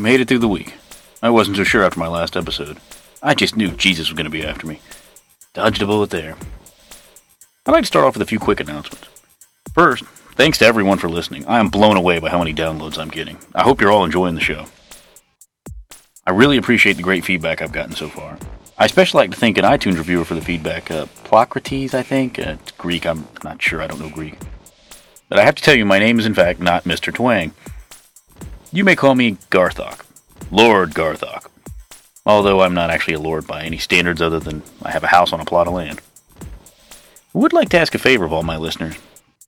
Made it through the week. I wasn't so sure after my last episode. I just knew Jesus was going to be after me. Dodged a bullet there. I'd like to start off with a few quick announcements. First, thanks to everyone for listening. I am blown away by how many downloads I'm getting. I hope you're all enjoying the show. I really appreciate the great feedback I've gotten so far. I especially like to thank an iTunes reviewer for the feedback. Uh, Plocrates, I think. Uh, it's Greek. I'm not sure. I don't know Greek. But I have to tell you, my name is in fact not Mr. Twang. You may call me Garthok. Lord Garthok. Although I'm not actually a lord by any standards other than I have a house on a plot of land. I would like to ask a favor of all my listeners.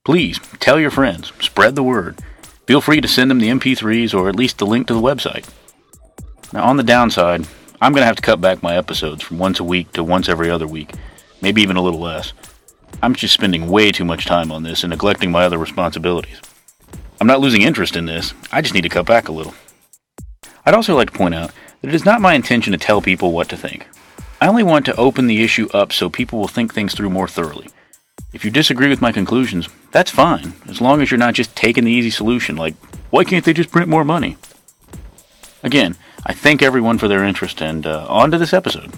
Please tell your friends, spread the word. Feel free to send them the MP3s or at least the link to the website. Now, on the downside, I'm going to have to cut back my episodes from once a week to once every other week, maybe even a little less. I'm just spending way too much time on this and neglecting my other responsibilities. I'm not losing interest in this, I just need to cut back a little. I'd also like to point out that it is not my intention to tell people what to think. I only want to open the issue up so people will think things through more thoroughly. If you disagree with my conclusions, that's fine, as long as you're not just taking the easy solution like, why can't they just print more money? Again, I thank everyone for their interest, and uh, on to this episode.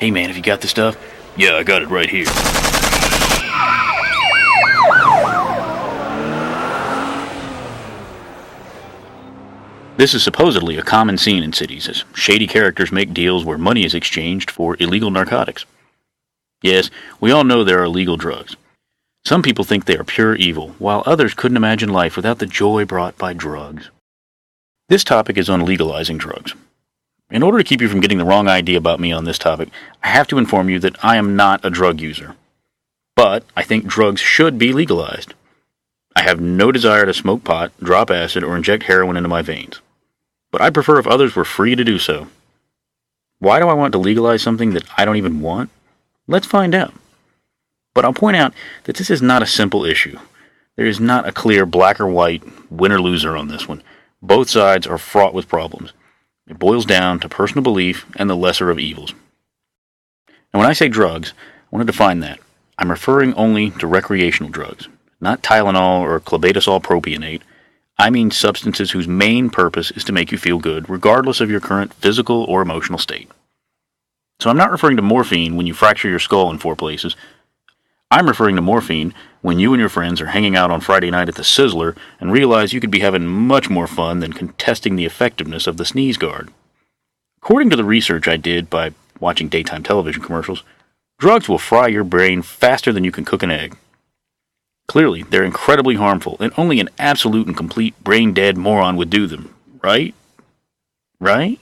Hey man, have you got the stuff? Yeah, I got it right here. This is supposedly a common scene in cities as shady characters make deals where money is exchanged for illegal narcotics. Yes, we all know there are illegal drugs. Some people think they are pure evil, while others couldn't imagine life without the joy brought by drugs. This topic is on legalizing drugs. In order to keep you from getting the wrong idea about me on this topic, I have to inform you that I am not a drug user. But I think drugs should be legalized. I have no desire to smoke pot, drop acid, or inject heroin into my veins. But I'd prefer if others were free to do so. Why do I want to legalize something that I don't even want? Let's find out. But I'll point out that this is not a simple issue. There is not a clear black or white winner loser on this one. Both sides are fraught with problems. It boils down to personal belief and the lesser of evils. And when I say drugs, I want to define that. I'm referring only to recreational drugs, not Tylenol or clobetasol propionate. I mean substances whose main purpose is to make you feel good, regardless of your current physical or emotional state. So I'm not referring to morphine when you fracture your skull in four places. I'm referring to morphine when you and your friends are hanging out on Friday night at the Sizzler and realize you could be having much more fun than contesting the effectiveness of the sneeze guard. According to the research I did by watching daytime television commercials, drugs will fry your brain faster than you can cook an egg. Clearly, they're incredibly harmful, and only an absolute and complete brain dead moron would do them, right? Right?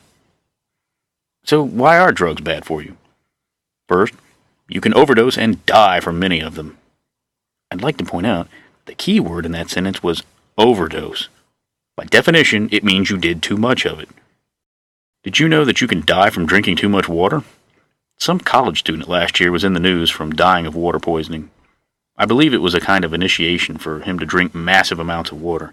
So, why are drugs bad for you? First, you can overdose and die from many of them. I'd like to point out the key word in that sentence was overdose. By definition, it means you did too much of it. Did you know that you can die from drinking too much water? Some college student last year was in the news from dying of water poisoning. I believe it was a kind of initiation for him to drink massive amounts of water.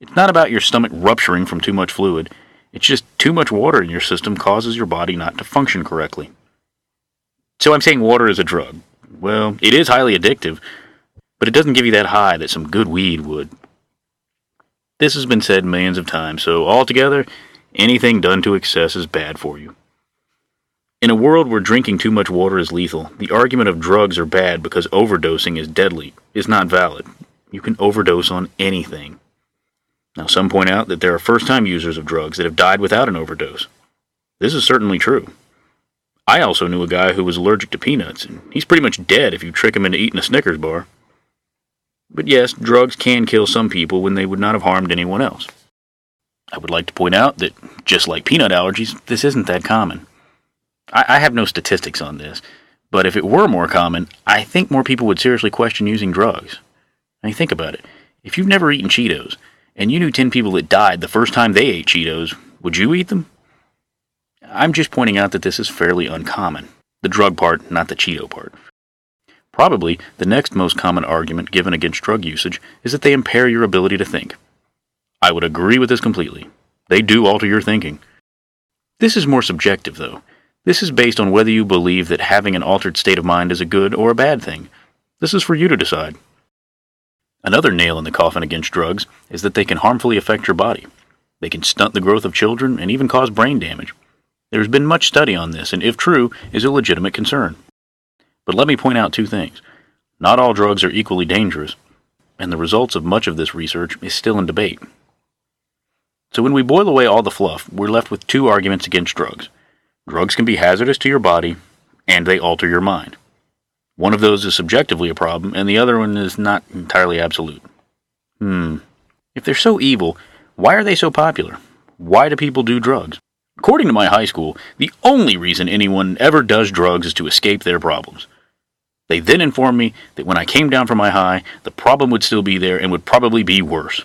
It's not about your stomach rupturing from too much fluid, it's just too much water in your system causes your body not to function correctly. So I'm saying water is a drug. Well, it is highly addictive, but it doesn't give you that high that some good weed would. This has been said millions of times, so altogether, anything done to excess is bad for you. In a world where drinking too much water is lethal, the argument of drugs are bad because overdosing is deadly is not valid. You can overdose on anything. Now, some point out that there are first time users of drugs that have died without an overdose. This is certainly true. I also knew a guy who was allergic to peanuts, and he's pretty much dead if you trick him into eating a Snickers bar. But yes, drugs can kill some people when they would not have harmed anyone else. I would like to point out that, just like peanut allergies, this isn't that common. I, I have no statistics on this, but if it were more common, I think more people would seriously question using drugs. I mean, think about it. If you've never eaten Cheetos, and you knew 10 people that died the first time they ate Cheetos, would you eat them? I'm just pointing out that this is fairly uncommon. The drug part, not the Cheeto part. Probably the next most common argument given against drug usage is that they impair your ability to think. I would agree with this completely. They do alter your thinking. This is more subjective, though. This is based on whether you believe that having an altered state of mind is a good or a bad thing. This is for you to decide. Another nail in the coffin against drugs is that they can harmfully affect your body. They can stunt the growth of children and even cause brain damage. There has been much study on this, and if true, is a legitimate concern. But let me point out two things. Not all drugs are equally dangerous, and the results of much of this research is still in debate. So when we boil away all the fluff, we're left with two arguments against drugs. Drugs can be hazardous to your body, and they alter your mind. One of those is subjectively a problem, and the other one is not entirely absolute. Hmm. If they're so evil, why are they so popular? Why do people do drugs? According to my high school, the only reason anyone ever does drugs is to escape their problems. They then informed me that when I came down from my high, the problem would still be there and would probably be worse.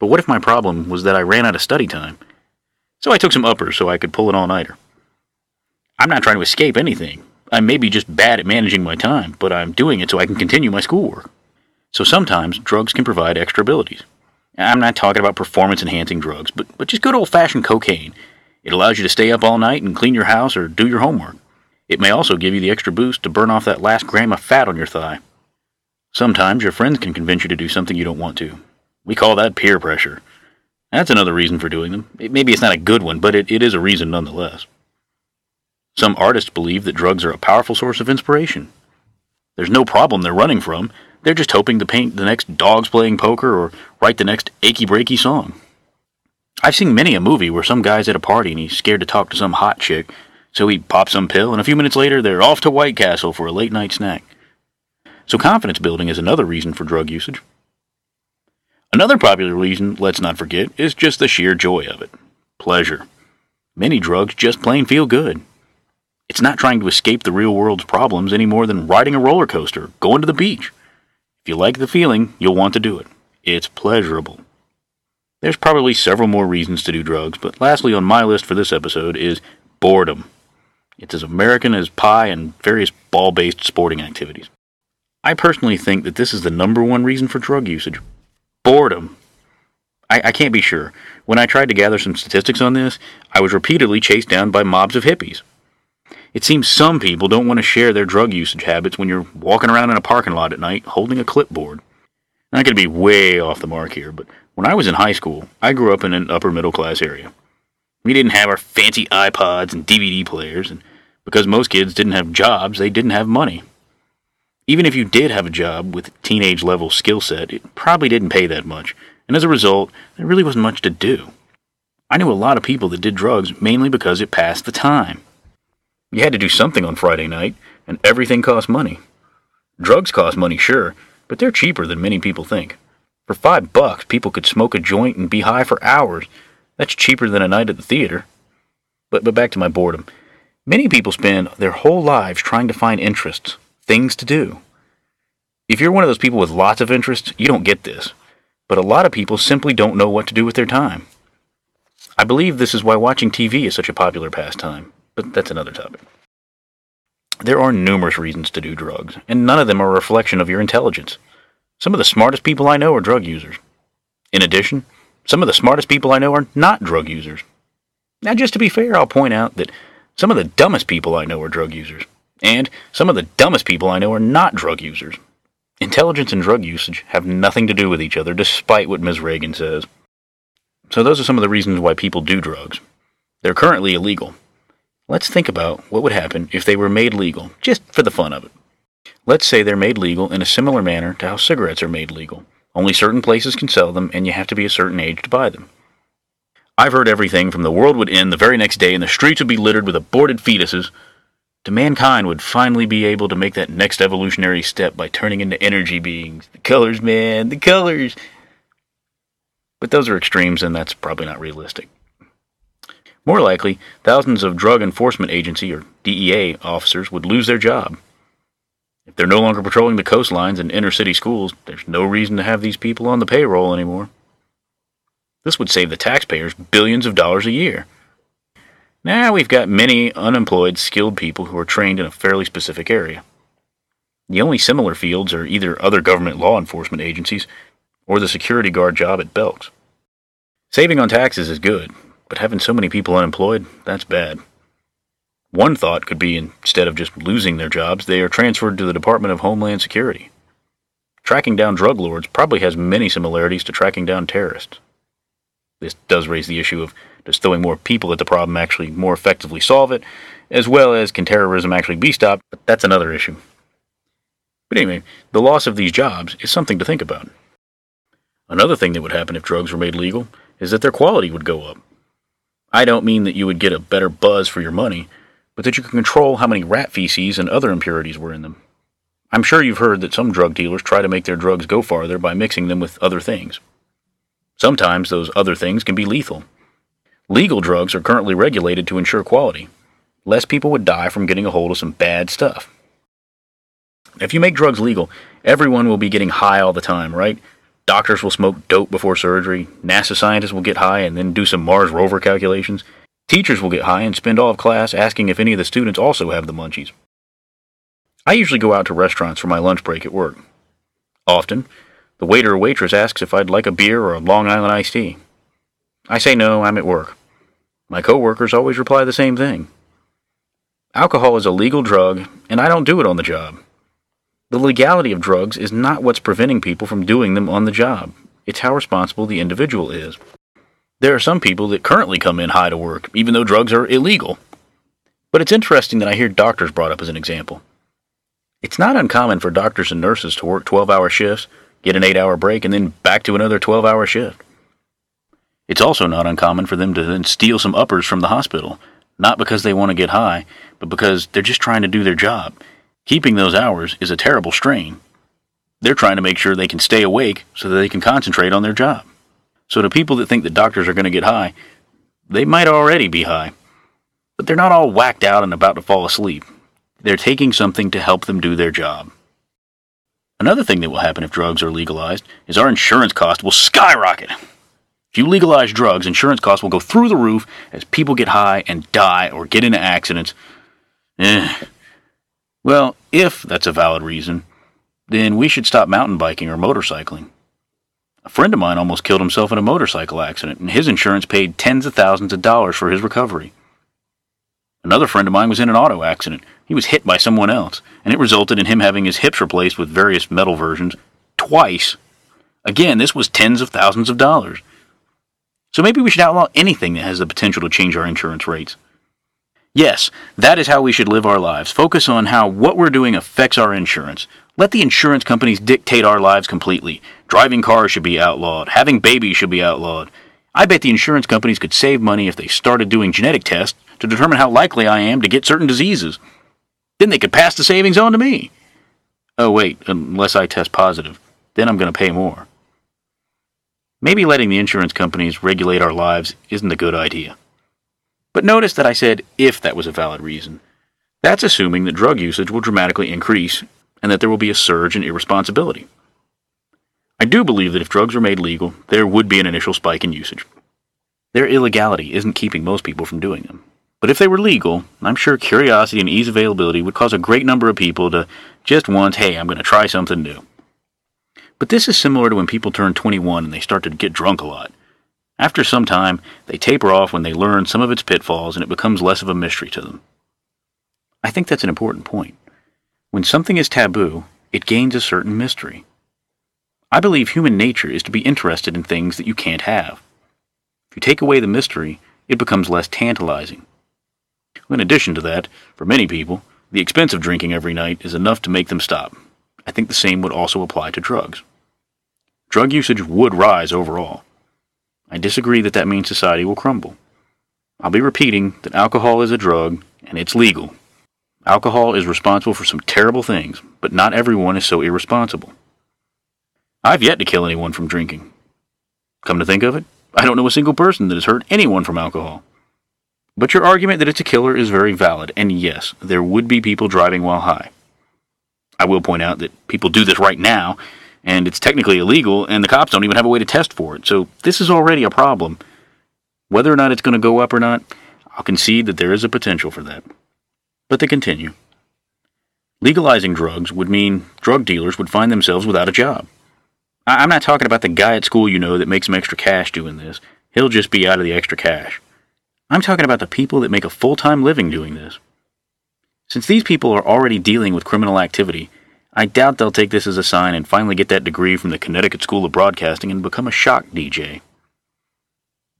But what if my problem was that I ran out of study time? So I took some uppers so I could pull an all nighter. I'm not trying to escape anything. I may be just bad at managing my time, but I'm doing it so I can continue my schoolwork. So sometimes drugs can provide extra abilities. I'm not talking about performance enhancing drugs, but, but just good old fashioned cocaine. It allows you to stay up all night and clean your house or do your homework. It may also give you the extra boost to burn off that last gram of fat on your thigh. Sometimes your friends can convince you to do something you don't want to. We call that peer pressure. That's another reason for doing them. maybe it's not a good one, but it, it is a reason nonetheless. Some artists believe that drugs are a powerful source of inspiration. There's no problem they're running from. They're just hoping to paint the next dogs playing poker or write the next achy breaky song. I've seen many a movie where some guy's at a party and he's scared to talk to some hot chick, so he pops some pill, and a few minutes later they're off to White Castle for a late night snack. So confidence building is another reason for drug usage. Another popular reason, let's not forget, is just the sheer joy of it pleasure. Many drugs just plain feel good. It's not trying to escape the real world's problems any more than riding a roller coaster, going to the beach. If you like the feeling, you'll want to do it. It's pleasurable. There's probably several more reasons to do drugs, but lastly on my list for this episode is boredom. It's as American as pie and various ball based sporting activities. I personally think that this is the number one reason for drug usage boredom. I, I can't be sure. When I tried to gather some statistics on this, I was repeatedly chased down by mobs of hippies. It seems some people don't want to share their drug usage habits when you're walking around in a parking lot at night holding a clipboard. Not going to be way off the mark here, but when I was in high school, I grew up in an upper middle class area. We didn't have our fancy iPods and DVD players, and because most kids didn't have jobs, they didn't have money. Even if you did have a job with teenage level skill set, it probably didn't pay that much, and as a result, there really wasn't much to do. I knew a lot of people that did drugs mainly because it passed the time. You had to do something on Friday night, and everything cost money. Drugs cost money, sure, but they're cheaper than many people think. For five bucks, people could smoke a joint and be high for hours. That's cheaper than a night at the theater. But, but back to my boredom. Many people spend their whole lives trying to find interests, things to do. If you're one of those people with lots of interests, you don't get this. But a lot of people simply don't know what to do with their time. I believe this is why watching TV is such a popular pastime, but that's another topic. There are numerous reasons to do drugs, and none of them are a reflection of your intelligence. Some of the smartest people I know are drug users. In addition, some of the smartest people I know are not drug users. Now, just to be fair, I'll point out that some of the dumbest people I know are drug users. And some of the dumbest people I know are not drug users. Intelligence and drug usage have nothing to do with each other, despite what Ms. Reagan says. So, those are some of the reasons why people do drugs. They're currently illegal. Let's think about what would happen if they were made legal, just for the fun of it. Let's say they're made legal in a similar manner to how cigarettes are made legal. Only certain places can sell them, and you have to be a certain age to buy them. I've heard everything from the world would end the very next day and the streets would be littered with aborted fetuses to mankind would finally be able to make that next evolutionary step by turning into energy beings. The colors, man, the colors. But those are extremes, and that's probably not realistic. More likely, thousands of Drug Enforcement Agency, or DEA, officers would lose their job. If they're no longer patrolling the coastlines and inner city schools, there's no reason to have these people on the payroll anymore. This would save the taxpayers billions of dollars a year. Now we've got many unemployed, skilled people who are trained in a fairly specific area. The only similar fields are either other government law enforcement agencies or the security guard job at Belk's. Saving on taxes is good, but having so many people unemployed, that's bad. One thought could be instead of just losing their jobs, they are transferred to the Department of Homeland Security. Tracking down drug lords probably has many similarities to tracking down terrorists. This does raise the issue of does throwing more people at the problem actually more effectively solve it, as well as can terrorism actually be stopped, but that's another issue. But anyway, the loss of these jobs is something to think about. Another thing that would happen if drugs were made legal is that their quality would go up. I don't mean that you would get a better buzz for your money, but that you could control how many rat feces and other impurities were in them. I'm sure you've heard that some drug dealers try to make their drugs go farther by mixing them with other things. Sometimes those other things can be lethal. Legal drugs are currently regulated to ensure quality. Less people would die from getting a hold of some bad stuff. If you make drugs legal, everyone will be getting high all the time, right? Doctors will smoke dope before surgery. NASA scientists will get high and then do some Mars rover calculations. Teachers will get high and spend all of class asking if any of the students also have the munchies. I usually go out to restaurants for my lunch break at work. Often, the waiter or waitress asks if I'd like a beer or a Long Island iced tea. I say no, I'm at work. My coworkers always reply the same thing. Alcohol is a legal drug, and I don't do it on the job. The legality of drugs is not what's preventing people from doing them on the job. It's how responsible the individual is. There are some people that currently come in high to work, even though drugs are illegal. But it's interesting that I hear doctors brought up as an example. It's not uncommon for doctors and nurses to work 12 hour shifts, get an 8 hour break, and then back to another 12 hour shift. It's also not uncommon for them to then steal some uppers from the hospital, not because they want to get high, but because they're just trying to do their job. Keeping those hours is a terrible strain. They're trying to make sure they can stay awake so that they can concentrate on their job. So, to people that think that doctors are going to get high, they might already be high. But they're not all whacked out and about to fall asleep. They're taking something to help them do their job. Another thing that will happen if drugs are legalized is our insurance cost will skyrocket. If you legalize drugs, insurance costs will go through the roof as people get high and die or get into accidents. Eh. Well, if that's a valid reason, then we should stop mountain biking or motorcycling. A friend of mine almost killed himself in a motorcycle accident, and his insurance paid tens of thousands of dollars for his recovery. Another friend of mine was in an auto accident. He was hit by someone else, and it resulted in him having his hips replaced with various metal versions twice. Again, this was tens of thousands of dollars. So maybe we should outlaw anything that has the potential to change our insurance rates. Yes, that is how we should live our lives. Focus on how what we're doing affects our insurance. Let the insurance companies dictate our lives completely. Driving cars should be outlawed. Having babies should be outlawed. I bet the insurance companies could save money if they started doing genetic tests to determine how likely I am to get certain diseases. Then they could pass the savings on to me. Oh, wait, unless I test positive. Then I'm going to pay more. Maybe letting the insurance companies regulate our lives isn't a good idea. But notice that I said if that was a valid reason. That's assuming that drug usage will dramatically increase and that there will be a surge in irresponsibility. I do believe that if drugs were made legal, there would be an initial spike in usage. Their illegality isn't keeping most people from doing them. But if they were legal, I'm sure curiosity and ease availability would cause a great number of people to just want, hey, I'm going to try something new. But this is similar to when people turn 21 and they start to get drunk a lot. After some time, they taper off when they learn some of its pitfalls and it becomes less of a mystery to them. I think that's an important point. When something is taboo, it gains a certain mystery. I believe human nature is to be interested in things that you can't have. If you take away the mystery, it becomes less tantalizing. In addition to that, for many people, the expense of drinking every night is enough to make them stop. I think the same would also apply to drugs. Drug usage would rise overall. I disagree that that means society will crumble. I'll be repeating that alcohol is a drug and it's legal. Alcohol is responsible for some terrible things, but not everyone is so irresponsible. I've yet to kill anyone from drinking. Come to think of it, I don't know a single person that has hurt anyone from alcohol. But your argument that it's a killer is very valid, and yes, there would be people driving while high. I will point out that people do this right now, and it's technically illegal, and the cops don't even have a way to test for it. So this is already a problem. Whether or not it's going to go up or not, I'll concede that there is a potential for that. But to continue. Legalizing drugs would mean drug dealers would find themselves without a job. I'm not talking about the guy at school you know that makes some extra cash doing this. He'll just be out of the extra cash. I'm talking about the people that make a full time living doing this. Since these people are already dealing with criminal activity, I doubt they'll take this as a sign and finally get that degree from the Connecticut School of Broadcasting and become a shock DJ.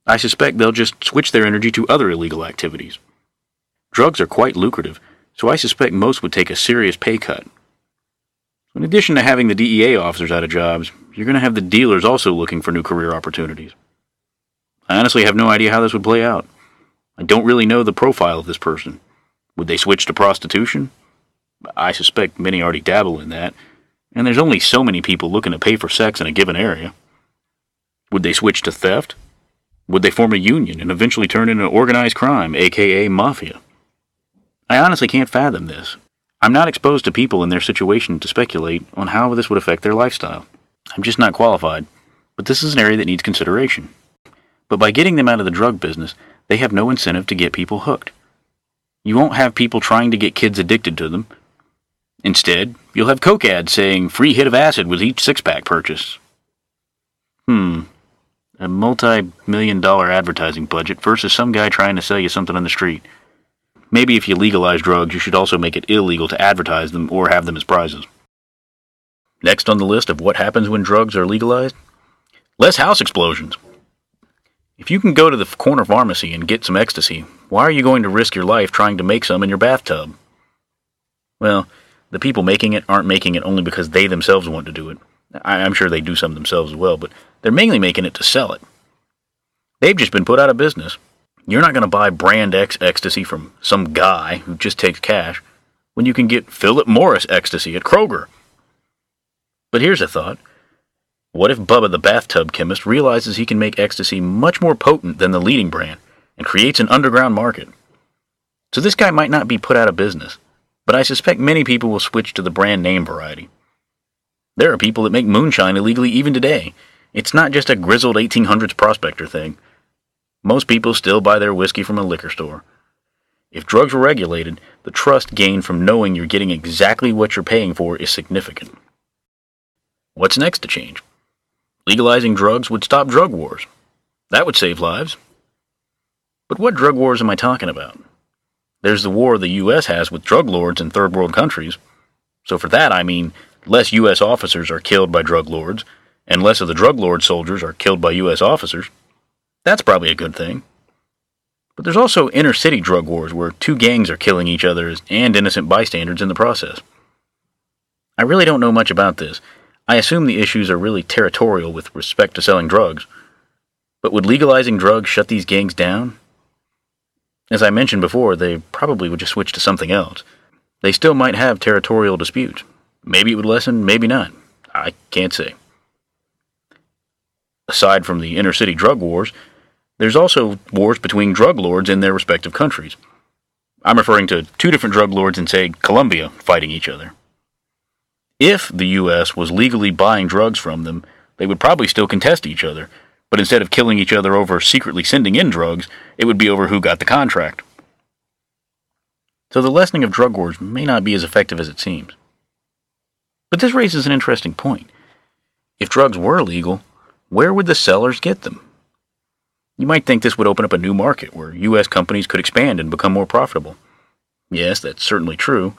I suspect they'll just switch their energy to other illegal activities. Drugs are quite lucrative, so I suspect most would take a serious pay cut. In addition to having the DEA officers out of jobs, you're going to have the dealers also looking for new career opportunities. I honestly have no idea how this would play out. I don't really know the profile of this person. Would they switch to prostitution? I suspect many already dabble in that, and there's only so many people looking to pay for sex in a given area. Would they switch to theft? Would they form a union and eventually turn into organized crime, aka mafia? I honestly can't fathom this. I'm not exposed to people in their situation to speculate on how this would affect their lifestyle. I'm just not qualified, but this is an area that needs consideration. But by getting them out of the drug business, they have no incentive to get people hooked. You won't have people trying to get kids addicted to them. Instead, you'll have Coke ads saying free hit of acid with each six pack purchase. Hmm. A multi million dollar advertising budget versus some guy trying to sell you something on the street. Maybe if you legalize drugs, you should also make it illegal to advertise them or have them as prizes. Next on the list of what happens when drugs are legalized less house explosions. If you can go to the corner pharmacy and get some ecstasy, why are you going to risk your life trying to make some in your bathtub? Well, the people making it aren't making it only because they themselves want to do it. I'm sure they do some themselves as well, but they're mainly making it to sell it. They've just been put out of business. You're not going to buy brand X ecstasy from some guy who just takes cash when you can get Philip Morris ecstasy at Kroger. But here's a thought what if Bubba the bathtub chemist realizes he can make ecstasy much more potent than the leading brand and creates an underground market? So this guy might not be put out of business, but I suspect many people will switch to the brand name variety. There are people that make moonshine illegally even today. It's not just a grizzled 1800s prospector thing. Most people still buy their whiskey from a liquor store. If drugs were regulated, the trust gained from knowing you're getting exactly what you're paying for is significant. What's next to change? Legalizing drugs would stop drug wars. That would save lives. But what drug wars am I talking about? There's the war the U.S. has with drug lords in third world countries. So for that, I mean less U.S. officers are killed by drug lords, and less of the drug lord soldiers are killed by U.S. officers. That's probably a good thing. But there's also inner city drug wars where two gangs are killing each other and innocent bystanders in the process. I really don't know much about this, I assume the issues are really territorial with respect to selling drugs. But would legalizing drugs shut these gangs down? As I mentioned before, they probably would just switch to something else. They still might have territorial disputes. Maybe it would lessen, maybe not. I can't say. Aside from the inner city drug wars, there's also wars between drug lords in their respective countries. I'm referring to two different drug lords in, say, Colombia fighting each other. If the U.S. was legally buying drugs from them, they would probably still contest each other, but instead of killing each other over secretly sending in drugs, it would be over who got the contract. So the lessening of drug wars may not be as effective as it seems. But this raises an interesting point. If drugs were legal, where would the sellers get them? You might think this would open up a new market where U.S. companies could expand and become more profitable. Yes, that's certainly true.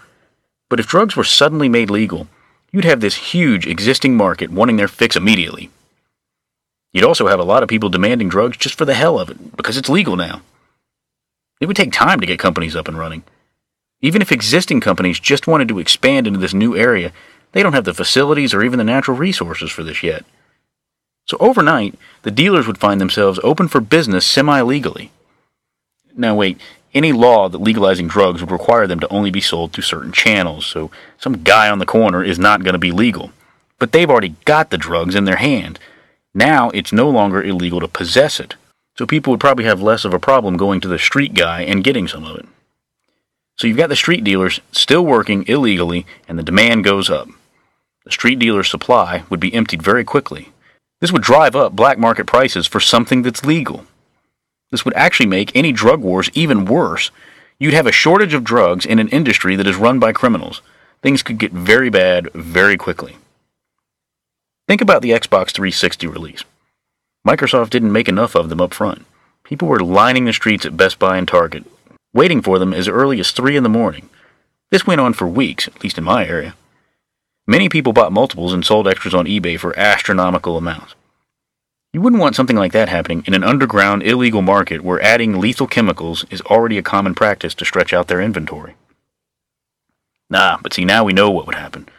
But if drugs were suddenly made legal, you'd have this huge existing market wanting their fix immediately. You'd also have a lot of people demanding drugs just for the hell of it, because it's legal now. It would take time to get companies up and running. Even if existing companies just wanted to expand into this new area, they don't have the facilities or even the natural resources for this yet. So overnight, the dealers would find themselves open for business semi legally. Now, wait, any law that legalizing drugs would require them to only be sold through certain channels, so some guy on the corner is not going to be legal. But they've already got the drugs in their hand. Now it's no longer illegal to possess it, so people would probably have less of a problem going to the street guy and getting some of it. So you've got the street dealers still working illegally, and the demand goes up. The street dealer's supply would be emptied very quickly. This would drive up black market prices for something that's legal. This would actually make any drug wars even worse. You'd have a shortage of drugs in an industry that is run by criminals. Things could get very bad very quickly. Think about the Xbox 360 release. Microsoft didn't make enough of them up front. People were lining the streets at Best Buy and Target, waiting for them as early as 3 in the morning. This went on for weeks, at least in my area. Many people bought multiples and sold extras on eBay for astronomical amounts. You wouldn't want something like that happening in an underground, illegal market where adding lethal chemicals is already a common practice to stretch out their inventory. Nah, but see, now we know what would happen.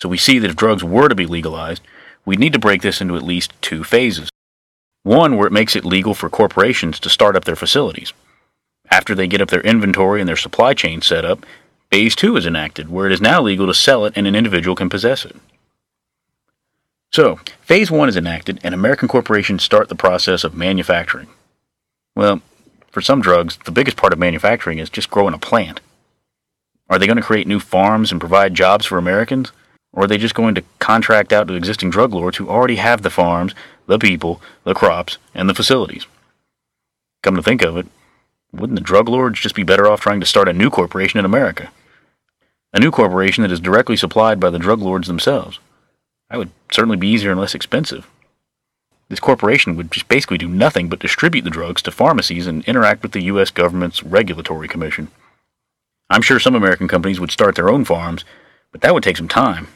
So we see that if drugs were to be legalized, we'd need to break this into at least two phases. One where it makes it legal for corporations to start up their facilities. After they get up their inventory and their supply chain set up, phase two is enacted, where it is now legal to sell it and an individual can possess it. So, phase one is enacted, and American corporations start the process of manufacturing. Well, for some drugs, the biggest part of manufacturing is just growing a plant. Are they going to create new farms and provide jobs for Americans? Or are they just going to contract out to existing drug lords who already have the farms, the people, the crops, and the facilities? Come to think of it, wouldn't the drug lords just be better off trying to start a new corporation in America? A new corporation that is directly supplied by the drug lords themselves. That would certainly be easier and less expensive. This corporation would just basically do nothing but distribute the drugs to pharmacies and interact with the U.S. government's regulatory commission. I'm sure some American companies would start their own farms, but that would take some time.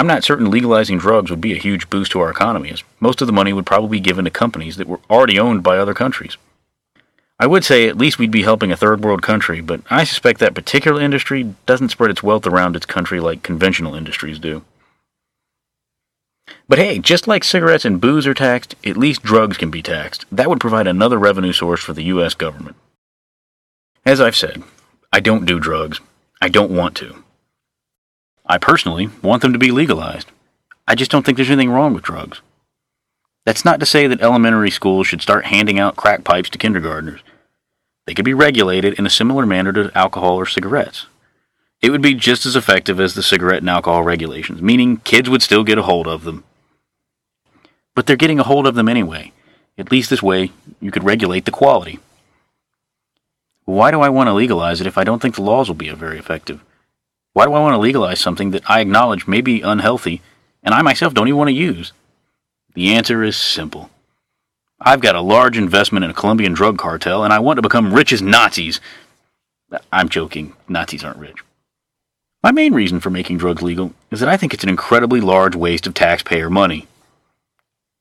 I'm not certain legalizing drugs would be a huge boost to our economy, as most of the money would probably be given to companies that were already owned by other countries. I would say at least we'd be helping a third world country, but I suspect that particular industry doesn't spread its wealth around its country like conventional industries do. But hey, just like cigarettes and booze are taxed, at least drugs can be taxed. That would provide another revenue source for the U.S. government. As I've said, I don't do drugs. I don't want to. I personally want them to be legalized. I just don't think there's anything wrong with drugs. That's not to say that elementary schools should start handing out crack pipes to kindergartners. They could be regulated in a similar manner to alcohol or cigarettes. It would be just as effective as the cigarette and alcohol regulations, meaning kids would still get a hold of them. But they're getting a hold of them anyway. At least this way, you could regulate the quality. Why do I want to legalize it if I don't think the laws will be very effective? Why do I want to legalize something that I acknowledge may be unhealthy and I myself don't even want to use? The answer is simple. I've got a large investment in a Colombian drug cartel and I want to become rich as Nazis. I'm joking, Nazis aren't rich. My main reason for making drugs legal is that I think it's an incredibly large waste of taxpayer money.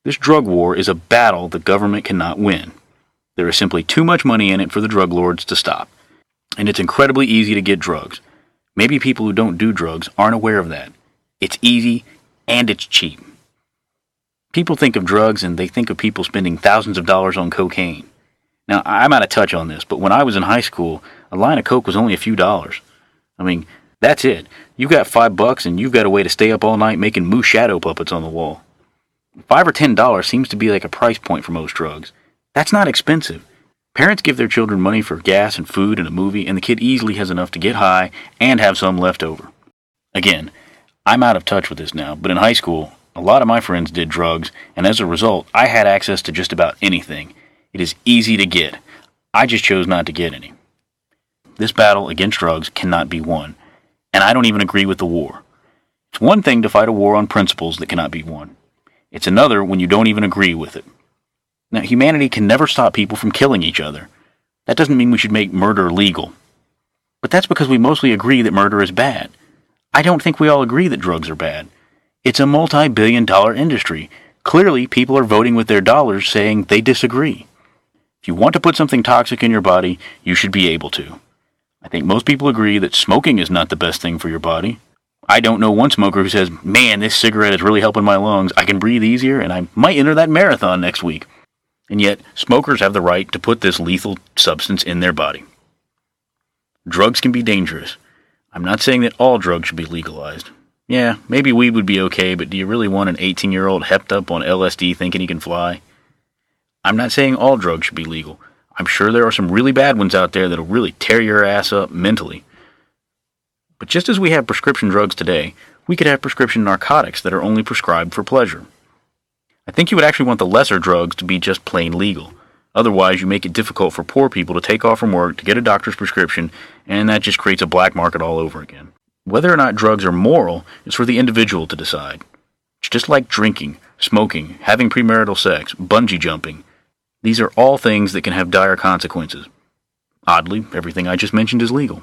This drug war is a battle the government cannot win. There is simply too much money in it for the drug lords to stop. And it's incredibly easy to get drugs. Maybe people who don't do drugs aren't aware of that. It's easy and it's cheap. People think of drugs and they think of people spending thousands of dollars on cocaine. Now, I'm out of touch on this, but when I was in high school, a line of coke was only a few dollars. I mean, that's it. You've got five bucks and you've got a way to stay up all night making moo shadow puppets on the wall. Five or ten dollars seems to be like a price point for most drugs. That's not expensive. Parents give their children money for gas and food and a movie, and the kid easily has enough to get high and have some left over. Again, I'm out of touch with this now, but in high school, a lot of my friends did drugs, and as a result, I had access to just about anything. It is easy to get. I just chose not to get any. This battle against drugs cannot be won and I don't even agree with the war. It's one thing to fight a war on principles that cannot be won. It's another when you don't even agree with it. Now, humanity can never stop people from killing each other. That doesn't mean we should make murder legal. But that's because we mostly agree that murder is bad. I don't think we all agree that drugs are bad. It's a multi billion dollar industry. Clearly, people are voting with their dollars saying they disagree. If you want to put something toxic in your body, you should be able to. I think most people agree that smoking is not the best thing for your body. I don't know one smoker who says, man, this cigarette is really helping my lungs. I can breathe easier and I might enter that marathon next week. And yet, smokers have the right to put this lethal substance in their body. Drugs can be dangerous. I'm not saying that all drugs should be legalized. Yeah, maybe weed would be okay, but do you really want an 18 year old hepped up on LSD thinking he can fly? I'm not saying all drugs should be legal. I'm sure there are some really bad ones out there that'll really tear your ass up mentally. But just as we have prescription drugs today, we could have prescription narcotics that are only prescribed for pleasure. I think you would actually want the lesser drugs to be just plain legal. Otherwise, you make it difficult for poor people to take off from work to get a doctor's prescription, and that just creates a black market all over again. Whether or not drugs are moral is for the individual to decide. It's just like drinking, smoking, having premarital sex, bungee jumping. These are all things that can have dire consequences. Oddly, everything I just mentioned is legal.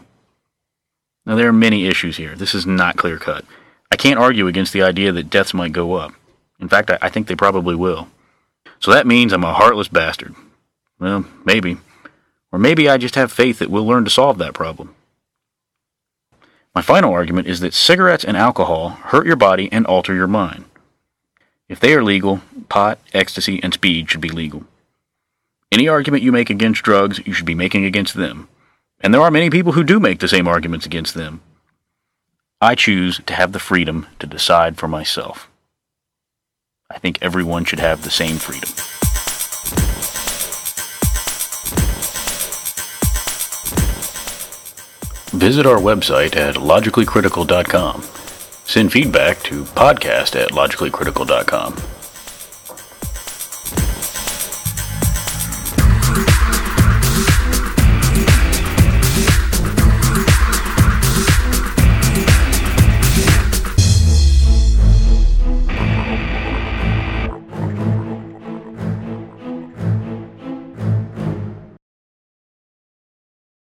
Now, there are many issues here. This is not clear cut. I can't argue against the idea that deaths might go up. In fact, I, I think they probably will. So that means I'm a heartless bastard. Well, maybe. Or maybe I just have faith that we'll learn to solve that problem. My final argument is that cigarettes and alcohol hurt your body and alter your mind. If they are legal, pot, ecstasy, and speed should be legal. Any argument you make against drugs, you should be making against them. And there are many people who do make the same arguments against them. I choose to have the freedom to decide for myself. I think everyone should have the same freedom. Visit our website at logicallycritical.com. Send feedback to podcast at logicallycritical.com.